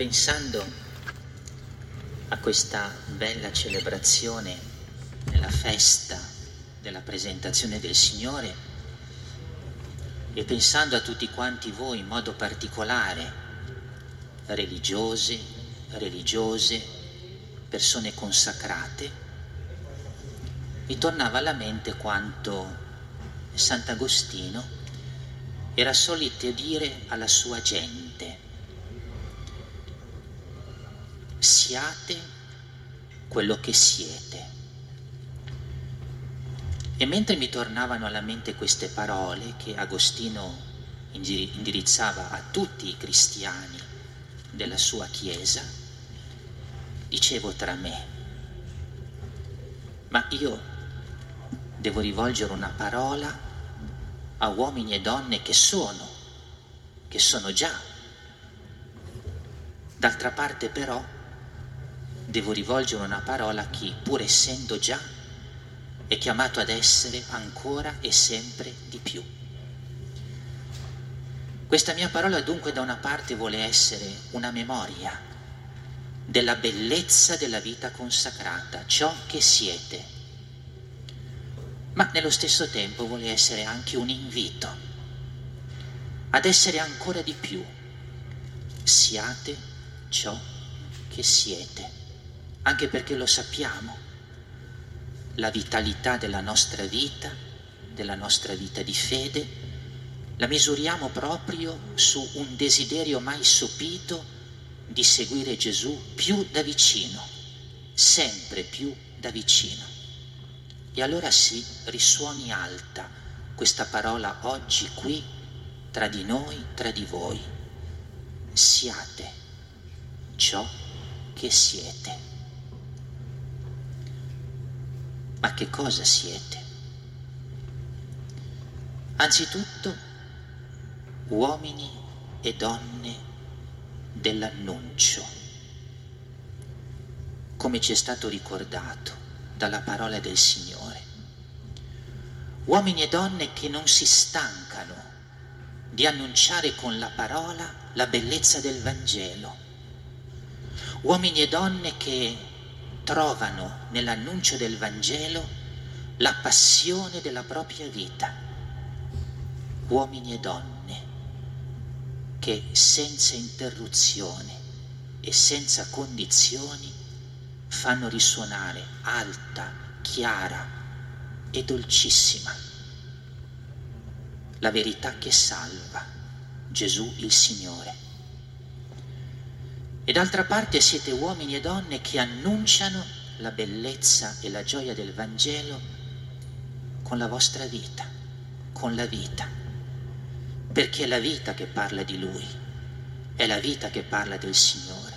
pensando a questa bella celebrazione nella festa della presentazione del Signore e pensando a tutti quanti voi in modo particolare, religiose, religiose, persone consacrate, mi tornava alla mente quanto Sant'Agostino era solito dire alla sua gente siate quello che siete. E mentre mi tornavano alla mente queste parole che Agostino indirizzava a tutti i cristiani della sua Chiesa, dicevo tra me, ma io devo rivolgere una parola a uomini e donne che sono, che sono già. D'altra parte però devo rivolgere una parola a chi, pur essendo già, è chiamato ad essere ancora e sempre di più. Questa mia parola dunque da una parte vuole essere una memoria della bellezza della vita consacrata, ciò che siete, ma nello stesso tempo vuole essere anche un invito ad essere ancora di più. Siate ciò che siete anche perché lo sappiamo, la vitalità della nostra vita, della nostra vita di fede, la misuriamo proprio su un desiderio mai sopito di seguire Gesù più da vicino, sempre più da vicino. E allora sì, risuoni alta questa parola oggi qui, tra di noi, tra di voi. Siate ciò che siete. Ma che cosa siete? Anzitutto uomini e donne dell'annuncio, come ci è stato ricordato dalla parola del Signore. Uomini e donne che non si stancano di annunciare con la parola la bellezza del Vangelo. Uomini e donne che trovano nell'annuncio del Vangelo la passione della propria vita, uomini e donne che senza interruzione e senza condizioni fanno risuonare alta, chiara e dolcissima la verità che salva, Gesù il Signore e d'altra parte siete uomini e donne che annunciano la bellezza e la gioia del Vangelo con la vostra vita, con la vita, perché è la vita che parla di Lui, è la vita che parla del Signore,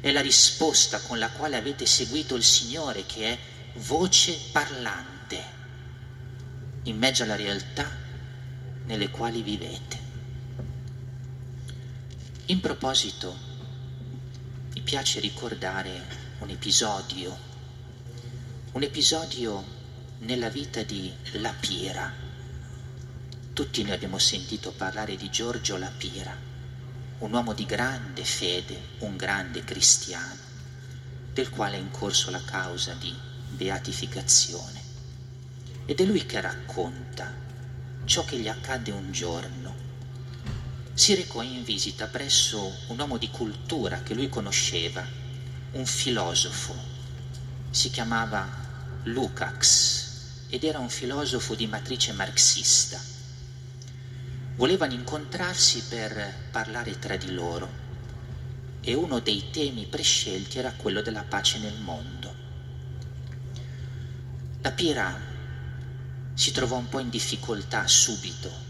è la risposta con la quale avete seguito il Signore che è voce parlante in mezzo alla realtà nelle quali vivete. In proposito, piace ricordare un episodio, un episodio nella vita di Lapira. Tutti noi abbiamo sentito parlare di Giorgio Lapira, un uomo di grande fede, un grande cristiano, del quale è in corso la causa di beatificazione. Ed è lui che racconta ciò che gli accadde un giorno si recò in visita presso un uomo di cultura che lui conosceva, un filosofo. Si chiamava Lukács ed era un filosofo di matrice marxista. Volevano incontrarsi per parlare tra di loro e uno dei temi prescelti era quello della pace nel mondo. La Pira si trovò un po' in difficoltà subito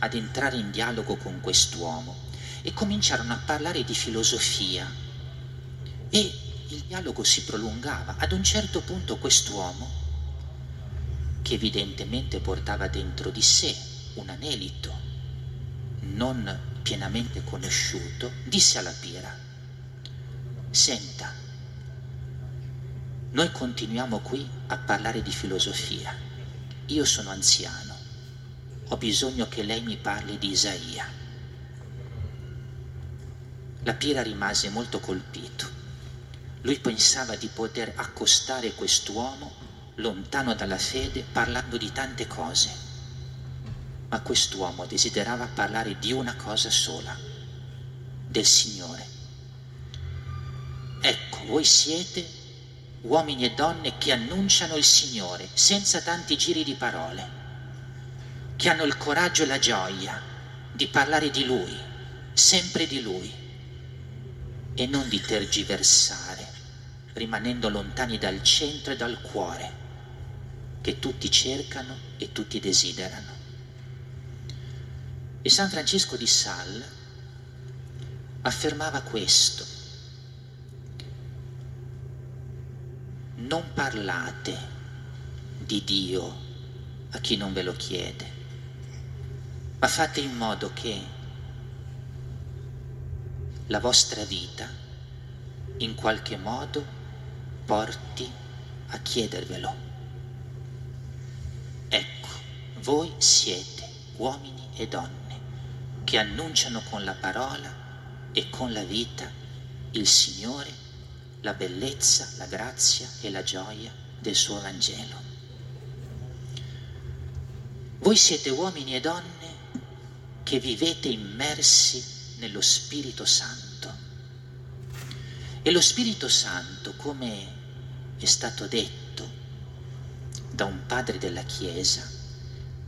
ad entrare in dialogo con quest'uomo e cominciarono a parlare di filosofia. E il dialogo si prolungava. Ad un certo punto quest'uomo, che evidentemente portava dentro di sé un anelito non pienamente conosciuto, disse alla Pira, senta, noi continuiamo qui a parlare di filosofia, io sono anziano ho bisogno che lei mi parli di Isaia. La pira rimase molto colpito. Lui pensava di poter accostare quest'uomo lontano dalla fede parlando di tante cose, ma quest'uomo desiderava parlare di una cosa sola, del Signore. Ecco, voi siete uomini e donne che annunciano il Signore senza tanti giri di parole, che hanno il coraggio e la gioia di parlare di Lui, sempre di Lui e non di tergiversare, rimanendo lontani dal centro e dal cuore che tutti cercano e tutti desiderano. E San Francesco di Sal affermava questo, non parlate di Dio a chi non ve lo chiede, ma fate in modo che la vostra vita in qualche modo porti a chiedervelo. Ecco, voi siete uomini e donne che annunciano con la parola e con la vita il Signore, la bellezza, la grazia e la gioia del suo Vangelo. Voi siete uomini e donne che vivete immersi nello Spirito Santo. E lo Spirito Santo, come è stato detto da un padre della Chiesa,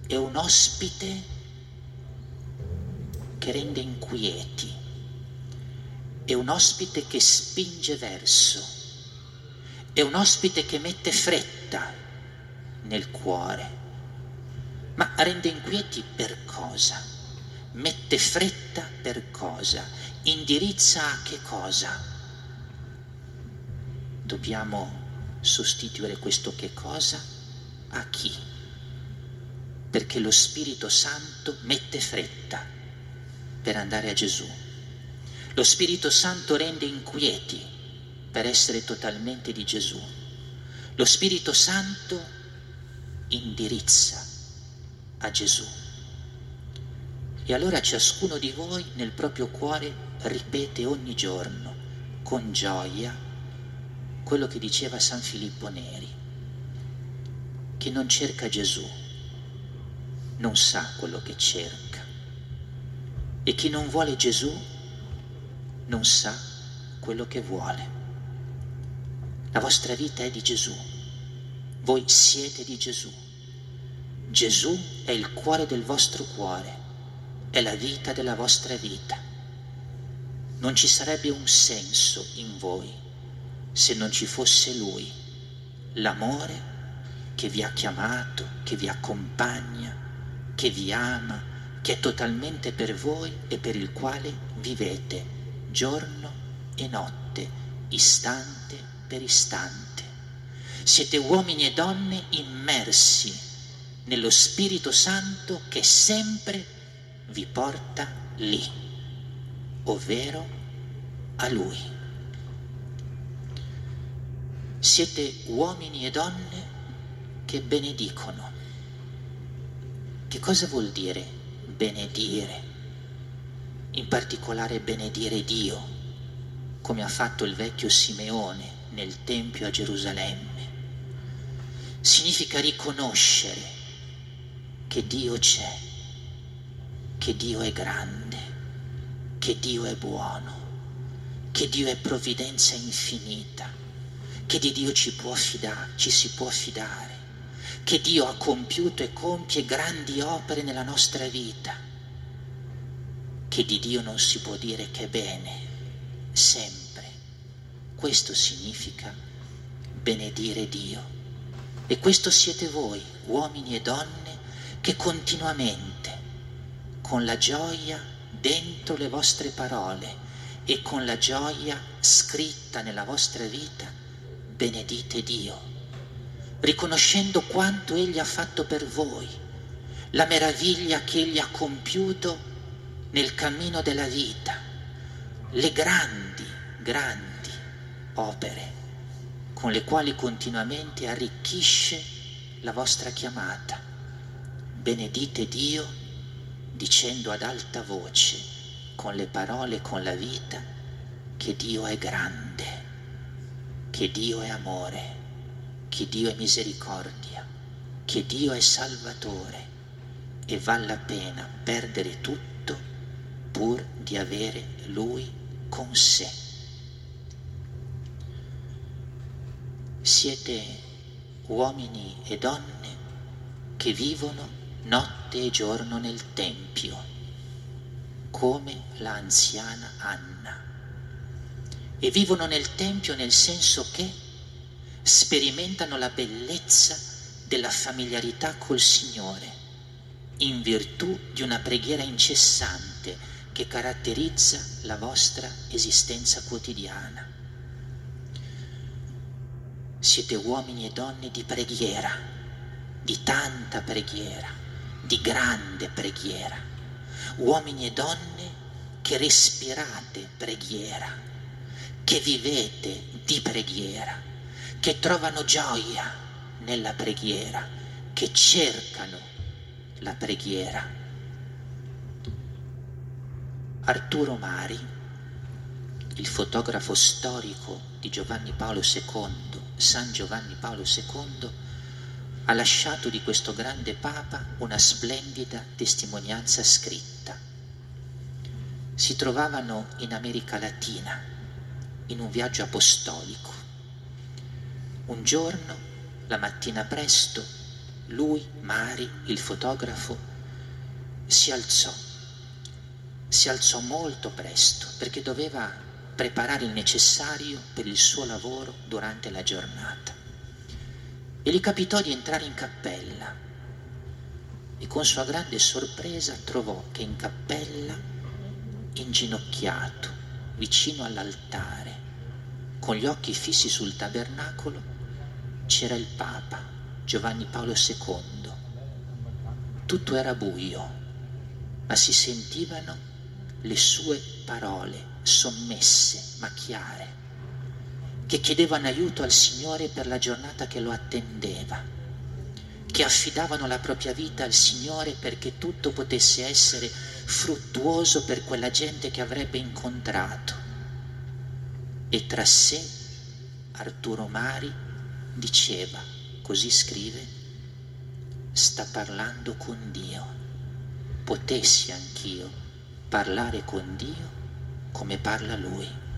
è un ospite che rende inquieti, è un ospite che spinge verso, è un ospite che mette fretta nel cuore. Ma rende inquieti per cosa? Mette fretta per cosa, indirizza a che cosa. Dobbiamo sostituire questo che cosa a chi? Perché lo Spirito Santo mette fretta per andare a Gesù. Lo Spirito Santo rende inquieti per essere totalmente di Gesù. Lo Spirito Santo indirizza a Gesù. E allora ciascuno di voi nel proprio cuore ripete ogni giorno, con gioia, quello che diceva San Filippo Neri, che non cerca Gesù, non sa quello che cerca. E chi non vuole Gesù non sa quello che vuole. La vostra vita è di Gesù, voi siete di Gesù. Gesù è il cuore del vostro cuore è la vita della vostra vita. Non ci sarebbe un senso in voi se non ci fosse Lui, l'amore che vi ha chiamato, che vi accompagna, che vi ama, che è totalmente per voi e per il quale vivete giorno e notte, istante per istante. Siete uomini e donne immersi nello Spirito Santo che sempre vi porta lì, ovvero a Lui. Siete uomini e donne che benedicono. Che cosa vuol dire benedire? In particolare benedire Dio, come ha fatto il vecchio Simeone nel Tempio a Gerusalemme. Significa riconoscere che Dio c'è che Dio è grande, che Dio è buono, che Dio è provvidenza infinita, che di Dio ci, può fidare, ci si può fidare, che Dio ha compiuto e compie grandi opere nella nostra vita, che di Dio non si può dire che è bene, sempre. Questo significa benedire Dio. E questo siete voi, uomini e donne, che continuamente con la gioia dentro le vostre parole e con la gioia scritta nella vostra vita, benedite Dio, riconoscendo quanto Egli ha fatto per voi, la meraviglia che Egli ha compiuto nel cammino della vita, le grandi, grandi opere con le quali continuamente arricchisce la vostra chiamata. Benedite Dio dicendo ad alta voce, con le parole, con la vita, che Dio è grande, che Dio è amore, che Dio è misericordia, che Dio è salvatore e vale la pena perdere tutto pur di avere Lui con sé. Siete uomini e donne che vivono notte e giorno nel Tempio, come la anziana Anna. E vivono nel Tempio nel senso che sperimentano la bellezza della familiarità col Signore in virtù di una preghiera incessante che caratterizza la vostra esistenza quotidiana. Siete uomini e donne di preghiera, di tanta preghiera, di grande preghiera, uomini e donne che respirate preghiera, che vivete di preghiera, che trovano gioia nella preghiera, che cercano la preghiera. Arturo Mari, il fotografo storico di Giovanni Paolo II, San Giovanni Paolo II, ha lasciato di questo grande Papa una splendida testimonianza scritta. Si trovavano in America Latina, in un viaggio apostolico. Un giorno, la mattina presto, lui, Mari, il fotografo, si alzò. Si alzò molto presto perché doveva preparare il necessario per il suo lavoro durante la giornata. E gli capitò di entrare in cappella e con sua grande sorpresa trovò che in cappella, inginocchiato, vicino all'altare, con gli occhi fissi sul tabernacolo, c'era il Papa Giovanni Paolo II. Tutto era buio, ma si sentivano le sue parole sommesse ma chiare, che chiedevano aiuto al Signore per la giornata che lo attendeva, che affidavano la propria vita al Signore perché tutto potesse essere fruttuoso per quella gente che avrebbe incontrato. E tra sé Arturo Mari diceva, così scrive, sta parlando con Dio. Potessi anch'io parlare con Dio come parla Lui.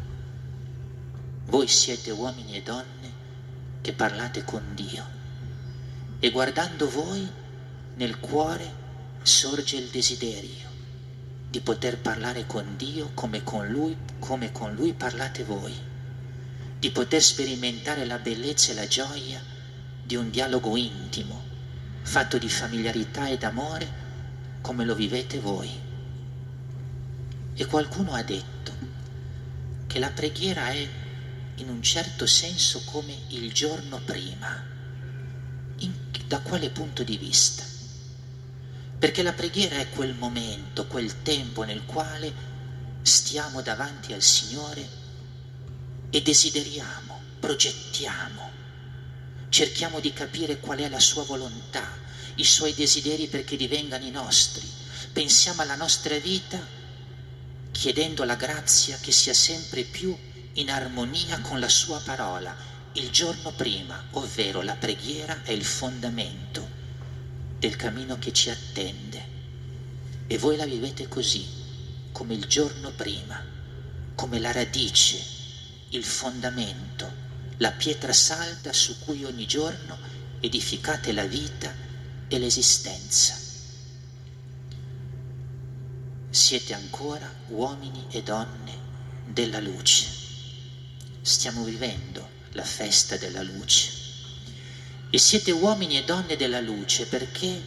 Voi siete uomini e donne che parlate con Dio e guardando voi nel cuore sorge il desiderio di poter parlare con Dio come con Lui, come con Lui parlate voi, di poter sperimentare la bellezza e la gioia di un dialogo intimo, fatto di familiarità ed amore come lo vivete voi. E qualcuno ha detto che la preghiera è in un certo senso come il giorno prima. In, da quale punto di vista? Perché la preghiera è quel momento, quel tempo nel quale stiamo davanti al Signore e desideriamo, progettiamo cerchiamo di capire qual è la sua volontà, i suoi desideri perché divengano i nostri. Pensiamo alla nostra vita chiedendo la grazia che sia sempre più in armonia con la sua parola. Il giorno prima, ovvero la preghiera, è il fondamento del cammino che ci attende. E voi la vivete così, come il giorno prima, come la radice, il fondamento la pietra salda su cui ogni giorno edificate la vita e l'esistenza. Siete ancora uomini e donne della luce. Stiamo vivendo la festa della luce. E siete uomini e donne della luce perché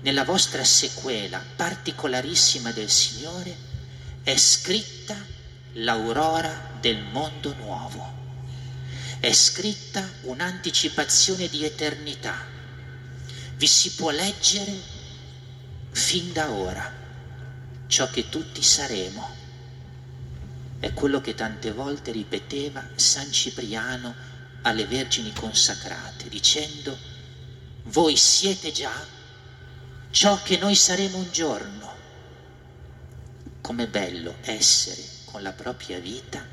nella vostra sequela particolarissima del Signore è scritta l'aurora del mondo nuovo è scritta un'anticipazione di eternità. Vi si può leggere fin da ora ciò che tutti saremo. È quello che tante volte ripeteva San Cipriano alle vergini consacrate, dicendo, voi siete già ciò che noi saremo un giorno. Com'è bello essere con la propria vita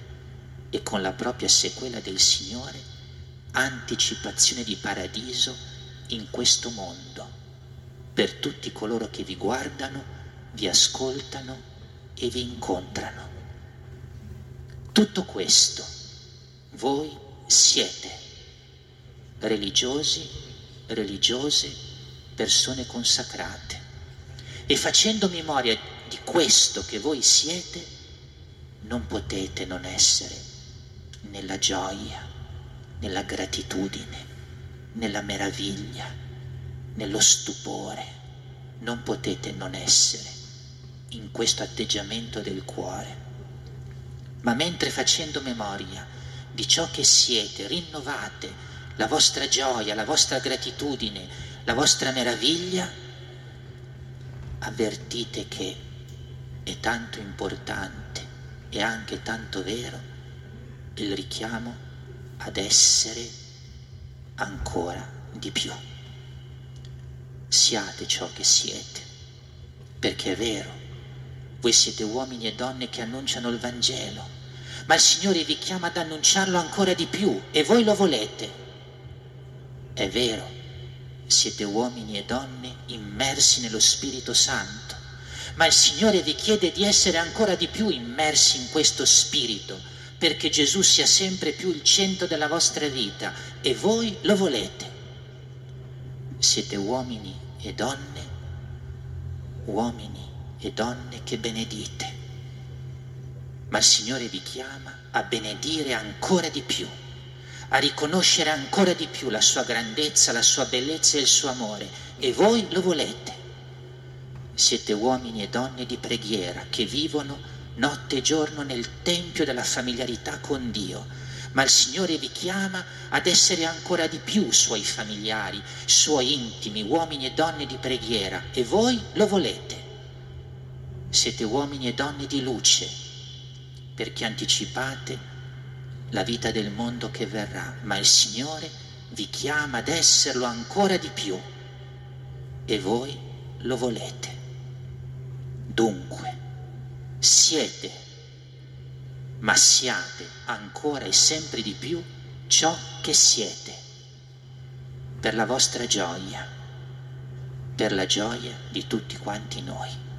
e con la propria sequela del Signore anticipazione di paradiso in questo mondo per tutti coloro che vi guardano, vi ascoltano e vi incontrano. Tutto questo voi siete religiosi, religiose, persone consacrate. E facendo memoria di questo che voi siete, non potete non essere nella gioia, nella gratitudine, nella meraviglia, nello stupore. Non potete non essere in questo atteggiamento del cuore. Ma mentre facendo memoria di ciò che siete, rinnovate la vostra gioia, la vostra gratitudine, la vostra meraviglia, avvertite che è tanto importante e anche tanto vero il richiamo ad essere ancora di più. Siate ciò che siete, perché è vero, voi siete uomini e donne che annunciano il Vangelo, ma il Signore vi chiama ad annunciarlo ancora di più e voi lo volete. È vero, siete uomini e donne immersi nello Spirito Santo, ma il Signore vi chiede di essere ancora di più immersi in questo Spirito, perché Gesù sia sempre più il centro della vostra vita e voi lo volete. Siete uomini e donne, uomini e donne che benedite, ma il Signore vi chiama a benedire ancora di più a riconoscere ancora di più la sua grandezza, la sua bellezza e il suo amore. E voi lo volete. Siete uomini e donne di preghiera che vivono notte e giorno nel tempio della familiarità con Dio. Ma il Signore vi chiama ad essere ancora di più suoi familiari, suoi intimi, uomini e donne di preghiera. E voi lo volete. Siete uomini e donne di luce, perché anticipate la vita del mondo che verrà, ma il Signore vi chiama ad esserlo ancora di più e voi lo volete. Dunque, siete, ma siate ancora e sempre di più ciò che siete, per la vostra gioia, per la gioia di tutti quanti noi.